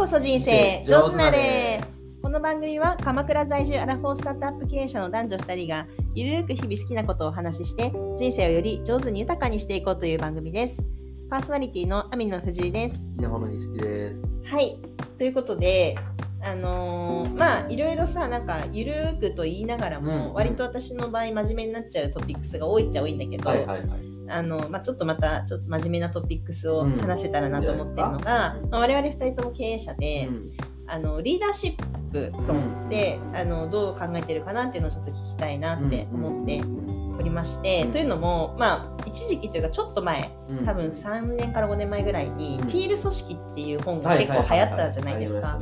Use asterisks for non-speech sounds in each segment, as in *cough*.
こそ人生上手なれこの番組は鎌倉在住アラフォースタートアップ経営者の男女2人がゆるく日々好きなことをお話しして人生をより上手に豊かにしていこうという番組です。パーソナリティの網野藤井です。稲穂の錦です。はい。ということであのーまあいろいろさなんかゆるーくと言いながらも、うん。割と私の場合真面目になっちゃうトピックスが多いっちゃ多いんだけど、はいはいはい。あのまあ、ちょっとまたちょっと真面目なトピックスを話せたらなと思ってるのが、まあ、我々2人とも経営者で、うん。あのリーダーシップ論って、あのどう考えてるかなっていうのをちょっと聞きたいなって思っておりまして、うん。というのも、まあ、一時期というかちょっと前うん。多分3年から5年前ぐらいに「うん。ティール組織」っていう本がはい結構流行ったじゃないですか。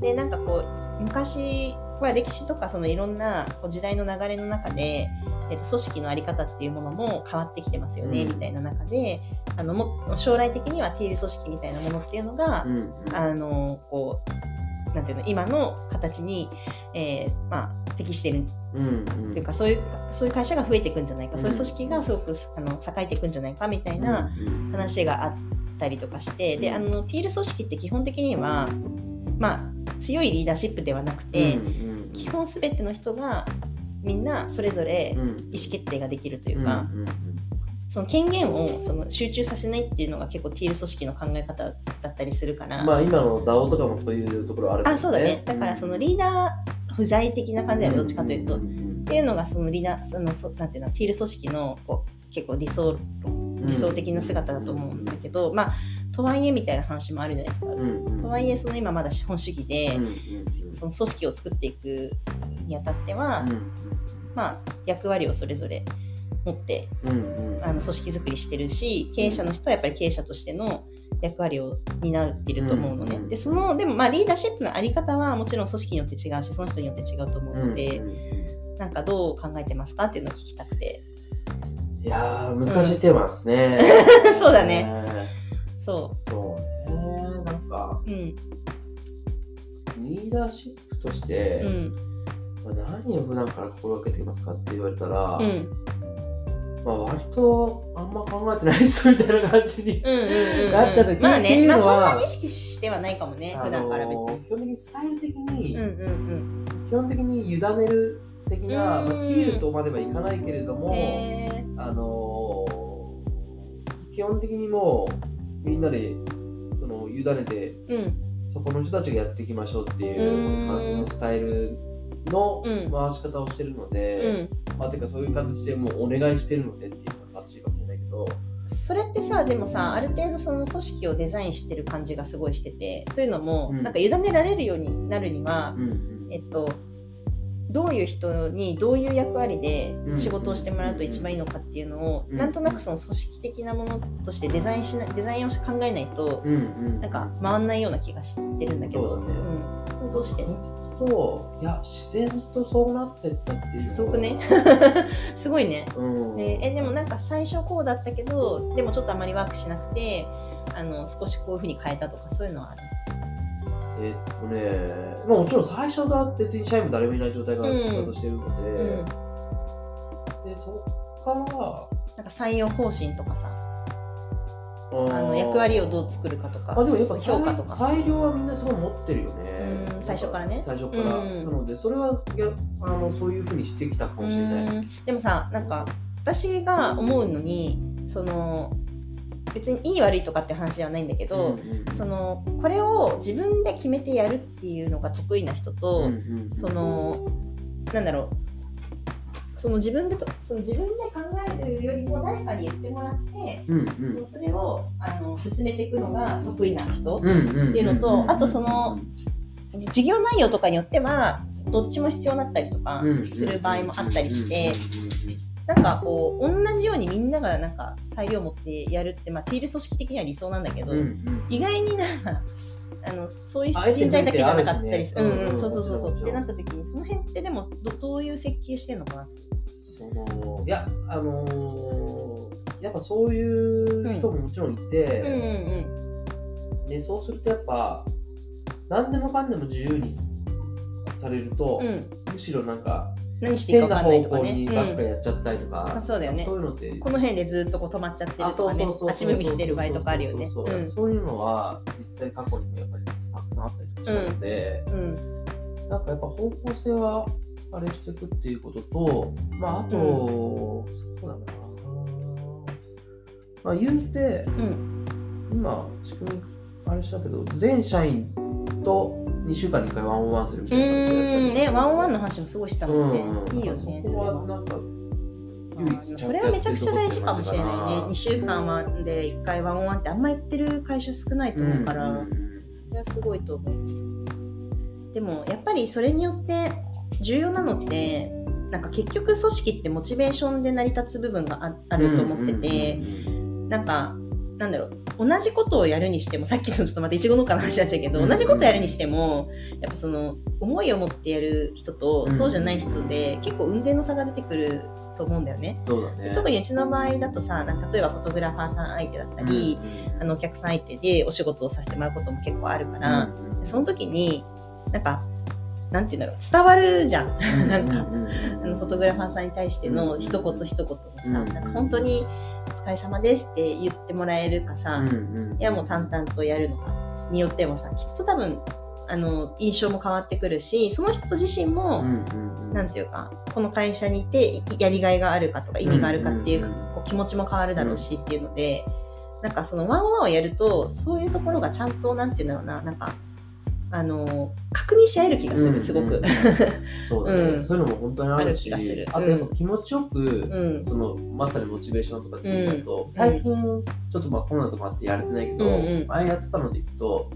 でなんかこう昔は歴史とかそのいろんな時代の流れの中で、えっと、組織の在り方っていうものも変わってきてますよね、うん。みたいな中であのも将来的にはティール組織みたいなものっていうのが、うんうん。あのこうなんていうの今の形に、えーまあ、適しているうんうん。というかそういうそういう会社が増えていくんじゃないか、うん。そういう組織がすごくあの栄えていくんじゃないかみたいなうん話があったりとかして、でうん。あのティール組織って基本的には、まあ、強いリーダーシップではなくて、うんうんうん。基本すべての人がみんなそれぞれうん。意思決定ができるというか、その権限をその集中させないっていうのが結構ティール組織の考え方だったりするから、うんまあ今の DAO とかもそういうところあるけどあそうだね。だからそのリーダー不在的な感じだよねどっちかというと。っていうのがそのリーダーそのそなんていうのティール組織のこう結構理想うん。理想的な姿だと思うんだけど、まあとはいえみたいな話もあるじゃないですか。うんうんとはいえその今まだ資本主義で、うんうんその組織を作っていくにあたっては、うんまあ役割をそれぞれ持ってうんうんあの組織作りしてるし経営者の人はやっぱり経営者としての役割を担っていると思うのね。うんでそのでもまあリーダーシップのあり方はもちろん組織によって違うしその人によって違うと思うので、うんうんなんかどう考えてますかっていうのを聞きたくて。いやー難しいテーマですね。*laughs* そうだね。ね。そそうね。なんかう。うん。リーダーシップとして、うん。まあ何を普段から心がけていますかって言われたら、うん。まあ割とあんま考えてないっすみたいな感じに。なっちゃってまあね、まあそんなに意識してはないかもね、普段から別に。基本的にスタイル的に、うんうん基本的に委ねる的な、うんまあ、キールとまではいかないけれどうん。も、へあのー基本的にもうみんなでその委ねてーうん。そこの人たちがやっていきましょうっていう感じのスタイルのうん。回し方をしてるのうで、ん。まあてかそういう形でもうお願いしてるのでっていうのが正しいかもしれないけど、それってさでもさある程度その組織をデザインしてる感じがすごいしててというのも、うん。なんか委ねられるようになるには、うん。えっとどういう人にどういう役割でうん。仕事をしてもらうと一番いいのかっていうのを、うん。なんとなくその組織的なものとしてデザインしなデザインを考えないと、うんうん。なんか回んないような気がしてるんだけど。ね。うん、それどうしてといや自然とそうなってったっていう。すごくね。*laughs* すごいね。うん。でえでもなんか最初こうだったけどでもちょっとあまりワークしなくてあの少しこういうふうに変えたとかそういうのはある？えっとね、まあ、もちろん最初は別に社員も誰もいない状態からうん。スタートしてるので、うん。でそっからなんか採用方針とかさああの役割をどう作るかとかあでもやっぱ評価とか。裁量はみんなすごい持ってるよね。うん最初からね。最初から、うん。なのでそれはいやあのそういうふうにしてきたかもしれない。うん。でもさなんか私が思うのにその別にいい悪いとかって話ではないんだけど、うんうん。そのこれを自分で決めてやるっていうのが得意な人と、うんうん。そのなんだろうその自分でとその自分で考えるよりも誰かに言ってもらって、うんうん。そのそれをあの進めていくのが得意な人、うんうんっていうのとあとその事業内容とかによってはどっちも必要だったりとかする場合もあったりして、なんかこう同じようにみんながなんか裁量を持ってやるって、まあ、ティール組織的には理想なんだけど、うんうん意外になんかあのそういう人材だけじゃなかったりする。ねうん。うん、そうそうそうそう。ってなった時にその辺ってでもどどういう設計してんのかなって。そのいやあのーやっぱそういう人ももちろんいて、うんうんでそうするとやっぱ何でもかんでも自由にされると、うんうん。むしろなんか何していいか分かんないとか方向にね。ばっかうんやっちゃったりとか、あそうだよね。そういうのって。この辺でずっとこう止まっちゃってるとかね。足踏みしてる場合とかあるよね。そういうのは実際過去にもやっぱりたくさんあしたので、うん、なんかやっぱ方向性はあれしていくっていうことと、まあ、あと、そうだな、まあ、言うて、今、仕組み、あれしたけど、全社員と2週間に1回ワンオンワンするみたいな感じでやったりね、ワンオンワンの話もすごいしたもんね。うん、いいよね。そこはなんかそれはめちゃくちゃ大事かもしれないね。2週間で1回ワンオンワンってあんまやってる会社少ないと思うから、いや、すごいと思う。でも、やっぱりそれによって重要なのって、なんか結局組織ってモチベーションで成り立つ部分があると思ってて、なんかなんだろう同じことをやるにしてもさっきのちょっとまたいちご農家の話になっちゃうけど、同じことやるにしてもやっぱその思いを持ってやる人とそうじゃない人で結構運転の差が出てくると思うんだよね。ね。特にうちの場合だとさなんか例えばフォトグラファーさん相手だったり、うん、あのお客さん相手でお仕事をさせてもらうことも結構あるから、うん、その時になんかなんて言うんだろう伝わるじゃん。なんか、あのフォトグラファーさんに対しての一言一言がさ、なんか本当に「お疲れ様です」って言ってもらえるかさ、いやもう淡々とやるのかによってもさきっと多分あの印象も変わってくるしその人自身も、なんていうかこの会社にいてやりがいがあるかとか意味があるかっていう,、こう気持ちも変わるだろうしっていうので、なんかそのワンワンをやるとそういうところがちゃんとなんていうんだろうななんかあの確認し合える気がする、すごく。そうだね、そういうのも本当にあるし、あとやっぱ気持ちよく、そのまさにモチベーションとかっていうと、最近ちょっとまあコロナとかあってやれてないけど、前やってたのでいくと、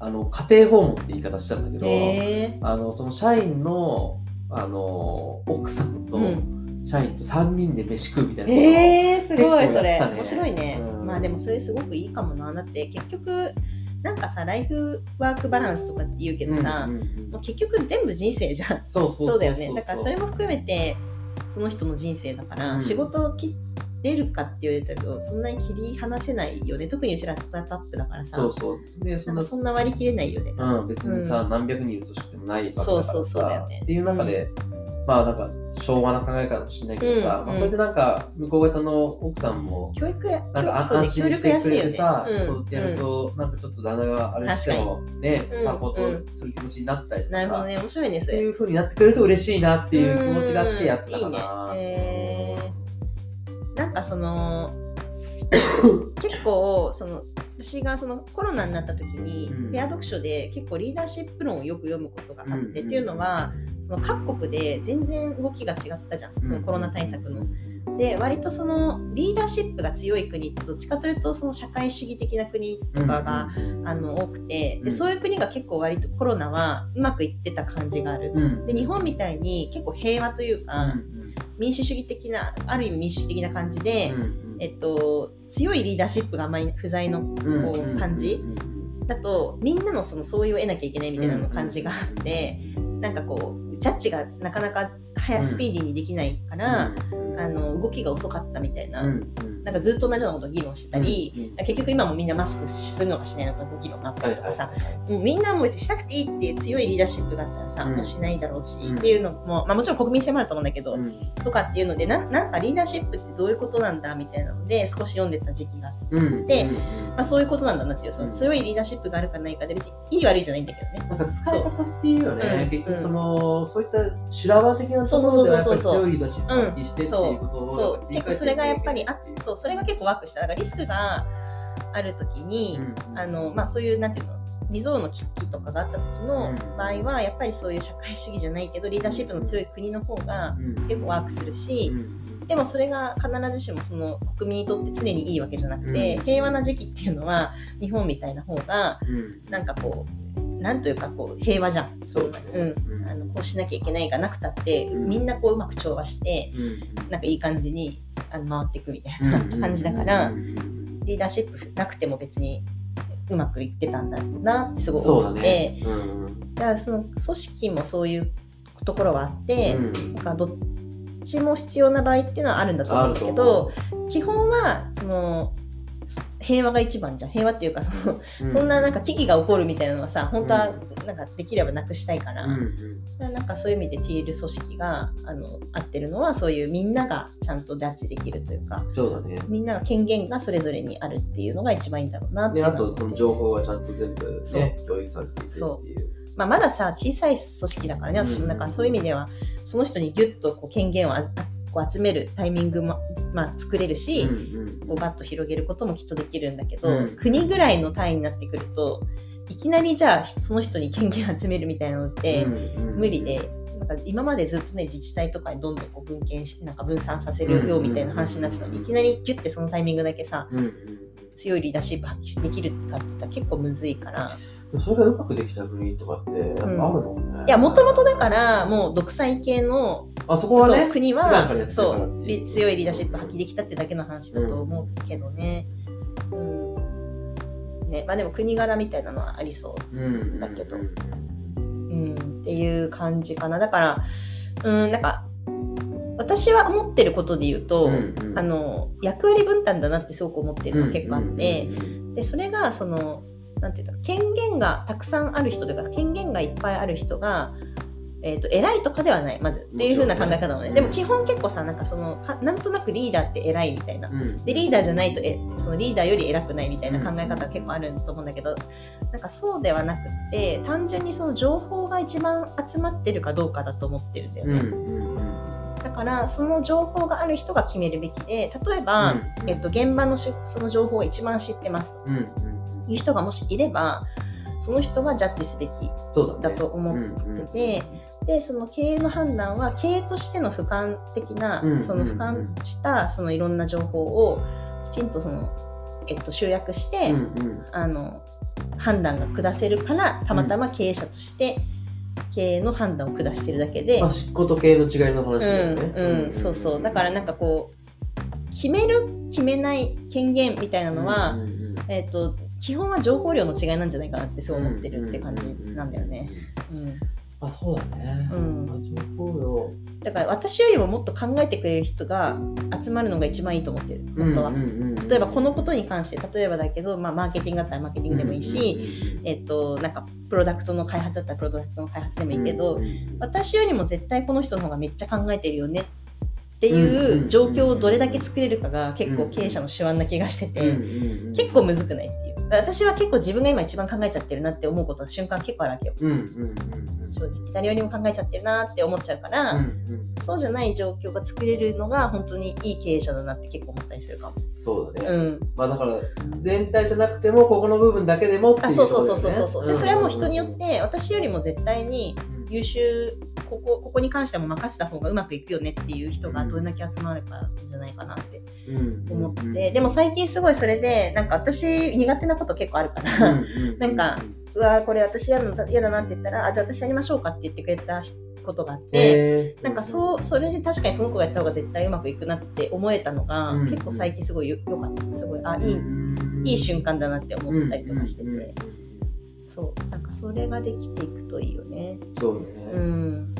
あの家庭訪問って言い方しちゃうんだけど、あのその社員のあの奥さんと、社員と3人で飯食うみたいなえー、すごいそれ。面白いね、まあでもそれすごくいいかもな。だって結局なんかさライフワークバランスとかって言うけどさ、うんうんうん、もう結局全部人生じゃん。そうだよね。だからそれも含めてその人の人生だから、うん、仕事を切れるかって言われたらそんなに切り離せないよね。特にうちらスタートアップだからさ。そうそう。でそんなそんな割り切れないよね、うん、別にさ、うん、何百人いる組織でもないわけだからそうそうそうだよね。っていう中で、うんまあなんか昭和な考えかもしれないけどさ、うんまあ、それでなんか向こう方の奥さんも教育なんか安心してくれてさ、ね、そうやると、なんかちょっと旦那があれしてもね、サポートする気持ちになったりとか。なるほどね。面白いねっていうふうになってくれると嬉しいなっていう気持ちがあってやってたかな。いいねえー、なんかその *laughs* 結構その私がそのコロナになった時に、ペア読書で結構リーダーシップ論をよく読むことがあって、っていうのはその各国で全然動きが違ったじゃん。そのコロナ対策の。で割とそのリーダーシップが強い国ってどっちかというとその社会主義的な国とかが、あの多くてでそういう国が結構割とコロナはうまくいってた感じがある。で日本みたいに結構平和というか、民主主義的なある意味民主主義的な感じで、えっと、強いリーダーシップがあまり不在のこう感じ。だとみんなのその相違を得なきゃいけないみたいなの感じがあって、なんかこうジャッジがなかなか早スピーディーにできないから、あの動きが遅かったみたいな、なんかずっと同じようなことを議論してたり、結局今もみんなマスクするのかしないのかの議論があったりとかさ、もうみんなもしなくていいって強いリーダーシップがあったらさ、もうしないだろうし、っていうのも、まあ、もちろん国民性もあると思うんだけど、とかっていうのでななんかリーダーシップってどういうことなんだみたいなので少し読んでた時期があって、まあ、そういうことなんだなっていうその強いリーダーシップがあるかないかで別にいい悪いじゃないんだけどね。なんか使い方っていうよね、結局その、そういった修羅場的なところではやっぱり強いリーダーシップを発揮してっていうことを、結構それがやっぱりあそうそれが結構ワークした。だからリスクがある時に、うん、あのまあ、そういうなんていうの未曾有の危機とかがあった時の場合は、やっぱりそういう社会主義じゃないけどリーダーシップの強い国の方が結構ワークするし、でもそれが必ずしもその国民にとって常にいいわけじゃなくて、平和な時期っていうのは日本みたいな方が、なんかこうなんというかこう平和じゃん。そううん、あのこうしなきゃいけないがなくたって、みんなこううまく調和して、なんかいい感じにあの回っていくみたいな感じだから、リーダーシップなくても別にうまくいってたんだなってすごい思って、ね。うん、だからその組織もそういうところはあって、うん、なんかどっちも必要な場合っていうのはあるんだと思うんだけど基本はその平和が一番じゃん。平和っていうかその、うん、そんななんか危機が起こるみたいなのはさ本当はなんかできればなくしたいから、うんうん、なんかそういう意味で TL 組織があの合ってるのはそういうみんながちゃんとジャッジできるというかそうだ、ね、みんなが権限がそれぞれにあるっていうのが一番いいんだろうなってあとその情報がちゃんと全部ね共有されていてっていう。まあ、まださ小さい組織だからね私も。だからそういう意味ではその人にギュッとこう権限をこう集めるタイミングも、まあ、作れるし、うんうん、こうバッと広げることもきっとできるんだけど、うん、国ぐらいの単位になってくるといきなりじゃあその人に権限集めるみたいなのって無理で。なんか今までずっとね自治体とかにどんどんこう分権しなんか分散させるよみたいな話になってたのにいきなりギュッてそのタイミングだけさ、うんうん、強いリーダーシップ発揮できるかって言ったら結構むずいから。それがうまくできた国とかってやっぱあるのね、うん、いやもともとだからもう独裁系のあそこは、ね、国はそう強いリーダーシップ発揮できたってだけの話だと思うけどね。うん、うん、ねまあ、でも国柄みたいなのはありそう。だけど、うん、うん、っていう感じかな。だからうんなんか私は思ってることで言うと、うんうん、あの役割分担だなってすごく思ってるのが結構あって、でそれがそのなんていうの権限がたくさんある人というか権限がいっぱいある人がえーと、偉いとかではないまずっていう風な考え方なのね、でも基本結構さなんかそのかなんとなくリーダーって偉いみたいな、うん、でリーダーじゃないとえそのリーダーより偉くないみたいな考え方結構あると思うんだけど、なんかそうではなくって単純にその情報が一番集まってるかどうかだと思ってるんだよね。うんだからその情報がある人が決めるべきで例えば、えっと、現場のしその情報を一番知ってますという人がもしいればその人はジャッジすべきだと思ってて。でその経営の判断は経営としての俯瞰的な、その俯瞰したそのいろんな情報をきちんとその、えっと、集約して、うんうん、あの判断が下せるからたまたま経営者として経営の判断を下してるだけで、まあ、執行と経営の違いの話だよね、うん、うん、そうそう。だからなんかこう決める決めない権限みたいなのは、うんうんうん、えっと基本は情報量の違いなんじゃないかなってそう思ってるって感じなんだよね。うんあそうだね、うん、だから私よりももっと考えてくれる人が集まるのが一番いいと思ってる。本当は、例えばこのことに関して例えばだけど、まあ、マーケティングだったらマーケティングでもいいし、えっとなんかプロダクトの開発だったらプロダクトの開発でもいいけど、私よりも絶対この人の方がめっちゃ考えてるよねっていう状況をどれだけ作れるかが結構経営者の手腕な気がしてて、結構むずくないっていう。私は結構自分が今一番考えちゃってるなって思うことの瞬間結構あるわけよ。正直。誰よりも考えちゃってるなって思っちゃうから、うんうん、そうじゃない状況が作れるのが本当にいい経営者だなって結構思ったりするかも。そうだね。うん、まあだから全体じゃなくてもここの部分だけでもっていう、ね、あそうそうそうそうそう。でそれはもう人によって私よりも絶対に優秀ここここに関しても任せた方がうまくいくよねっていう人がどれだけ集まるかじゃないかなって思って、でも最近すごいそれでなんか私苦手なこと結構あるから。なんかうわこれ私嫌だ嫌だなって言ったらあじゃあ私やりましょうかって言ってくれたことがあって、なんかそうそれで確かにその子がやった方が絶対うまくいくなって思えたのが、結構最近すごいよかった。すごいあいい,、いい瞬間だなって思ったりとかしてて。そうなんかそれができていくといいよね。そうね。うん。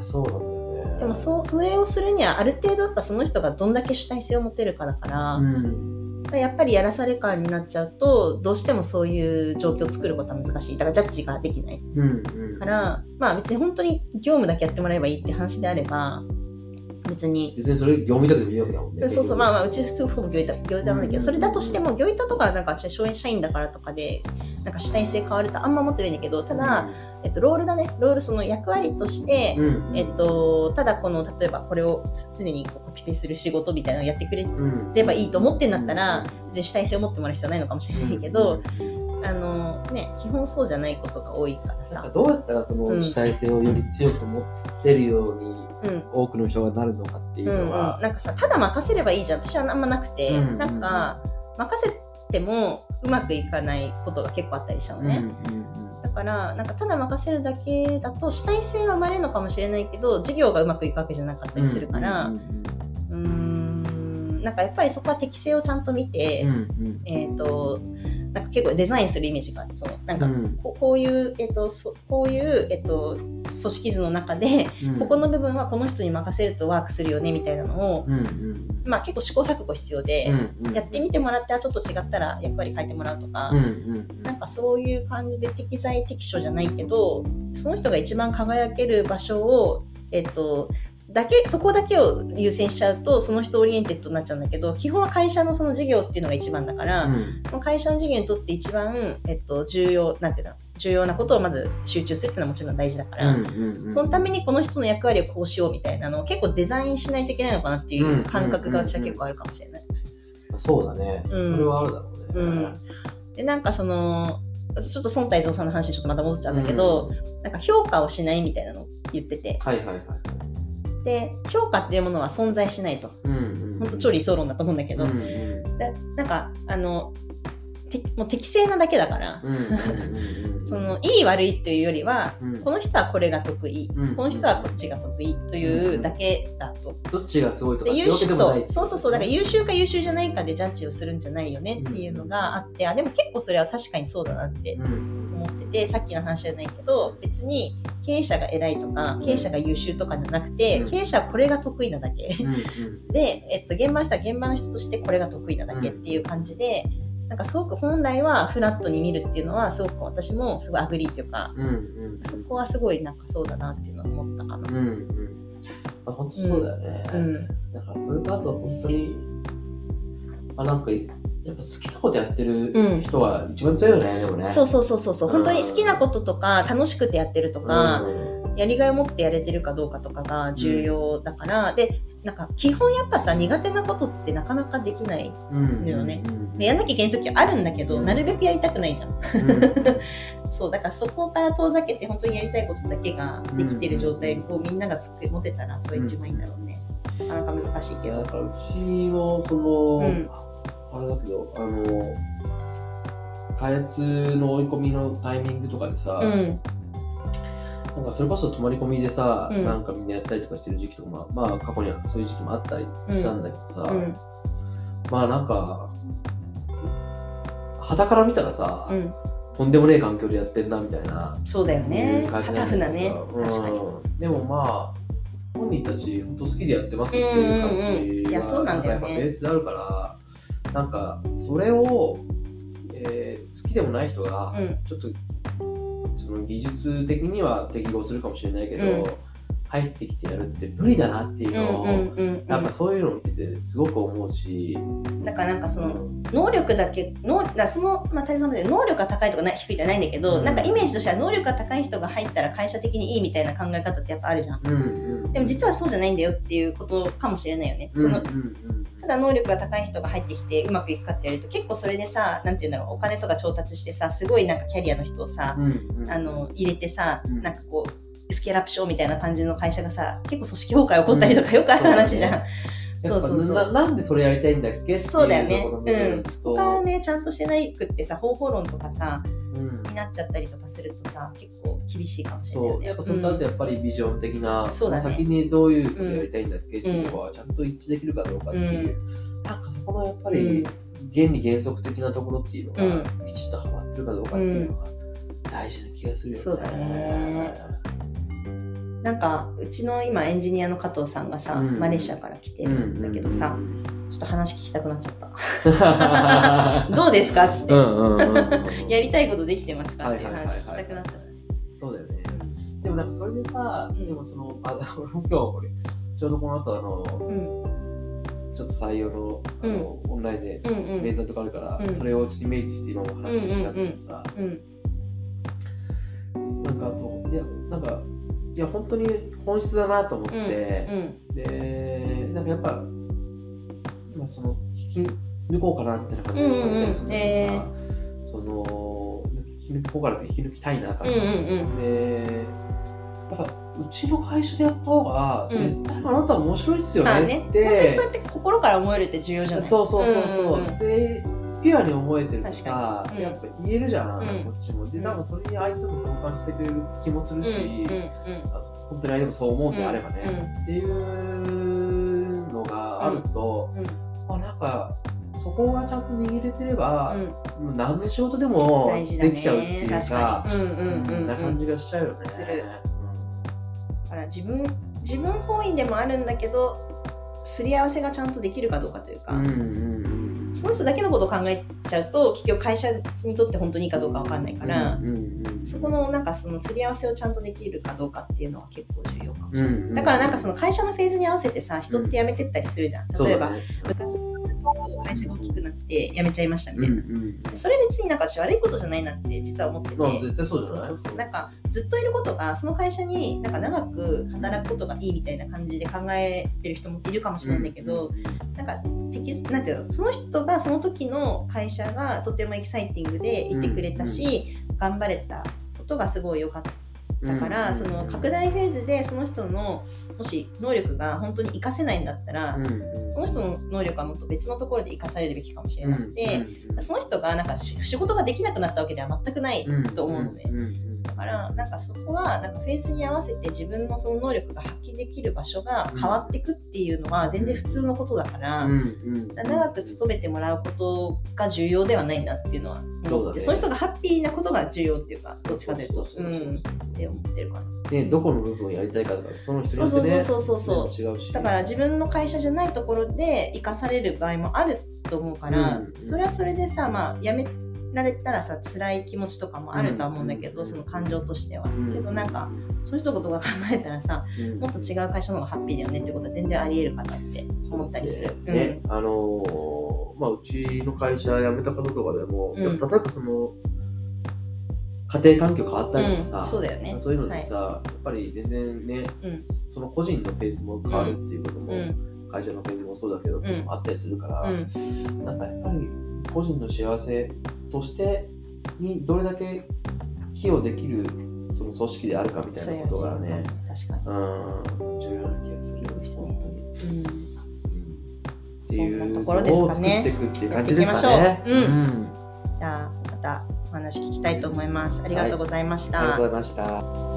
そうなんだよね。でもそそれをするにはある程度やっぱその人がどんだけ主体性を持てるかだから、うん、やっぱりやらされ感になっちゃうとどうしてもそういう状況を作ることは難しい。だからジャッジができない、うんうん、からまあ別に本当に業務だけやってもらえばいいって話であれば別に。別にそれ業務委託でもいいわけだもんねそうそうまあまあうち普通ほぼ業委託業委託なんだけど、それだとしても業委託とかなんか社員だからとかでなんか主体性変わるとあんま思ってないんだけどただ、えっと、ロールだね。ロールその役割として、うん、えっと、ただこの例えばこれを常にコピペする仕事みたいなのをやってくれればいいと思ってんだったら別に主体性を持ってもらう必要ないのかもしれないけど、あのね、基本そうじゃないことが多いからさ。どうやったらその主体性をより強く持ってるように、多くの人がなるのかっていうのは、うんうん、なんかさただ任せればいいじゃん。私はあんまなくて、うんうん、なんか任せてもうまくいかないことが結構あったりしたのね。うんうんだからなんかただ任せるだけだと主体性は生まれるのかもしれないけど事業がうまくいくわけじゃなかったりするから。うんなんかやっぱりそこは適性をちゃんと見て、うんうん、えっ、ー、となんか結構デザインするイメージがある。そのなんかここういう、えっと、こういう、えっと、組織図の中で、うん、ここの部分はこの人に任せるとワークするよねみたいなのを、まあ、結構試行錯誤必要で、やってみてもらってちょっと違ったら役割変えてもらうとか、なんかそういう感じで適材適所じゃないけどその人が一番輝ける場所を、えっと、だけそこだけを優先しちゃうとその人 oriented になっちゃうんだけど基本は会社のその事業っていうのが一番だから、うん、会社の事業にとって一番、えっと、重要なんていうの重要なことをまず集中するっていうのはもちろん大事だから、うんうんうん、そのためにこの人の役割をこうしようみたいなのを結構デザインしないといけないのかなっていう感覚が私は結構あるかもしれない。そうだね、うん、それはあるだろうね。うん、でなんかそのちょっと孫太蔵さんの話ちょっとまた戻っちゃうんだけど、うん、なんか評価をしないみたいなのを言ってて。はいはいはいで評価っていうものは存在しないと、うんうん、本当超理想論だと思うんだけど、うんなんかあのもう適正なだけだから、そのいい悪いというよりは、うん、この人はこれが得意、うん、この人はこっちが得意というだけだと。どっちがすごいとか優秀そう。そうそうそう。だから優秀か優秀じゃないかでジャッジをするんじゃないよねっていうのがあって、あでも結構それは確かにそうだなって思ってて、さっきの話じゃないけど別に経営者が偉いとか経営者が優秀とかじゃなくて、経営者はこれが得意なだけ、*laughs* で、えっと、現場の人は現場の人としてこれが得意なだけっていう感じで。なんかすごく本来はフラットに見るっていうのはすごく私もすごい agree っていうか、うんうん、そこはすごいなんかそうだなっていうのを思ったかな。うんうん、まあ、本当そうだよね。うん、だからそれとあと本当にあなんかやっぱ好きなことやってる人が一番強いよね、うん、でもね。そうそうそうそう、本当に好きなこととか楽しくてやってるとか、うん。やりがいを持ってやれてるかどうかとかが重要だから、うん、でなんか基本やっぱさ苦手なことってなかなかできないのよね、やんなきゃいけない時はあるんだけど、なるべくやりたくないじゃん、*laughs* そうだからそこから遠ざけて本当にやりたいことだけができてる状態をみんながつく持てたらそれ一番いいんだろうね、なかなか難しいけど。うちもその、あれだけどあの開発の追い込みのタイミングとかでさ、うんなんかそれこそ泊まり込みでさ、うん、なんかみんなやったりとかしてる時期とかも、まあ過去にはそういう時期もあったりしたんだけどさ、うん、まあなんか、はたから見たらさ、うん、とんでもねえ環境でやってんなみたいな。そうだよね。ハタフなね。確かに。でもまあ、本人たち本当好きでやってますっていう感じが、うんうん、やっぱベースであるから、なんかそれを、えー、好きでもない人がちょっとその技術的には適合するかもしれないけど、うん、入ってきてやるって無理だなっていうのを、やっぱそういうのを見ててすごく思うし。だからなんかその、能力だけ能その、まあ、大さんで能力が高いとか低いじゃないんだけど、うん、なんかイメージとしては能力が高い人が入ったら会社的にいいみたいな考え方ってやっぱあるじゃん、うんうん、でも実はそうじゃないんだよっていうことかもしれないよね、その、うんうん。うんただ能力が高い人が入ってきてうまくいくかって言われると結構それでさ何て言うんだろうお金とか調達してさすごいなんかキャリアの人をさ、うんうん、あの入れてさ、うん、なんかこうスケールアップしようみたいな感じの会社がさ結構組織崩壊起こったりとかよくある話じゃん。そうそうそうななんでそれやりたいんだっけ？そうだよね。うん。そこがね、ちゃんとしてないくってさ、方法論とかさ、うん、になっちゃったりとかするとさ、結構厳しいかもしれない、ね、そう。やっぱその後やっぱりビジョン的な、うん、そ先にどういうことやりたいんだっけっていうのは、ちゃんと一致できるかどうかっていう、うん、なんかそこのやっぱり、原理原則的なところっていうのが、きちっとはまってるかどうかっていうのが大事な気がするよね。そうだね。なんかうちの今エンジニアの加藤さんがさ、うん、マレーシアから来てるんだけどさ、ちょっと話聞きたくなっちゃった。*laughs* どうですか？っつって。*laughs* やりたいことできてますか？っていう話聞きたくなっちゃった、そうだよね。でもなんかそれでさ、でもそのあ今日これちょうどこの後あの、ちょっと採用のあの、オンラインで面談とかあるから、それをちょっとイメージして今も話したんだけどさ、なんかあといやなんかいや本当に本質だなと思って、うんうん、でなんかやっぱ今その引き抜こうかなってな感じがったりするんだけどさ、その引き抜こうかなって引き抜きたいなうんうん、でやっぱうちの会社でやった方が絶対あなた面白いっすよねって、うん、ね、本当にそうやって心から思えるって重要じゃない。そうそうそうそう、うんうんうん、でピュアに思えてるとか、うん、やっぱ言えるじゃん、うん、こっちも。で多分それに相手も共感してくれる気もするし、本当に相手もそう思うん。であればね、っていうのがあると、あなんかそこがちゃんと握れてれば、もう何の仕事でもできちゃうっていうか、な感じがしちゃうよね。する。だから自分自分本位でもあるんだけどすり合わせがちゃんとできるかどうかというか、うんうんうんその人だけのことを考えちゃうと結局会社にとって本当にいいかどうか分かんないから、そこのなんかそのすり合わせをちゃんとできるかどうかっていうのは結構重要かもしれない、だからなんかその会社のフェーズに合わせてさ人って辞めてったりするじゃん、例えば、ね、昔会社が大きくなって辞めちゃいましたみたいな、うんうん、それ別になんか悪いことじゃないなって実は思ってて、まあ、絶対そうじゃないそうそうなんかずっといることがその会社になんか長く働くことがいいみたいな感じで考えてる人もいるかもしれないんだけど、うん。うん、なんか適なんていうのその人がその時の会社がとてもエキサイティングでいてくれたし、うんうん、頑張れたことがすごい良かっただから、その拡大フェーズでその人のもし能力が本当に活かせないんだったら、その人の能力はもっと別のところで生かされるべきかもしれなくて、その人がなんか仕事ができなくなったわけでは全くないと思うので、だからなんかそこはなんかフェーズに合わせて自分のその能力が発揮できる場所が変わっていくっていうのは全然普通のことだから、長く勤めてもらうことが重要ではないなっていうのは思って、その人がハッピーなことが重要っていうかどっちかというと。って思ってるかな。でどこの部分をやりたいかとかその人によって、ね、そうそうそうそう。違うし。だから自分の会社じゃないところで生かされる場合もあると思うから、うん、それはそれでさまあやめられたらさ辛い気持ちとかもあるとは思うんだけど、うん、その感情としては、うん、けどなんかそういう人ことが考えたらさ、もっと違う会社の方がハッピーだよねってことは全然ありえるかなって思ったりする。ね、あのー、まあうちの会社辞めた方とかでも、例えばその家庭環境変わったりとかさ、うん、そうだよね、そういうのでさ、はい、やっぱり全然ね、うん、その個人のフェーズも変わるっていうことも、会社のフェーズもそうだけど、あったりするから、うん、なんかやっぱり個人の幸せとしてにどれだけ寄与できるその組織であるかみたいなことがね、確かに、うん、重要な気がするですね。本当に。うんっていうところですかね。作っていくっていう感じですかね。うん。じゃあまたお話聞きたいと思います。ありがとうございました。はい、ありがとうございました。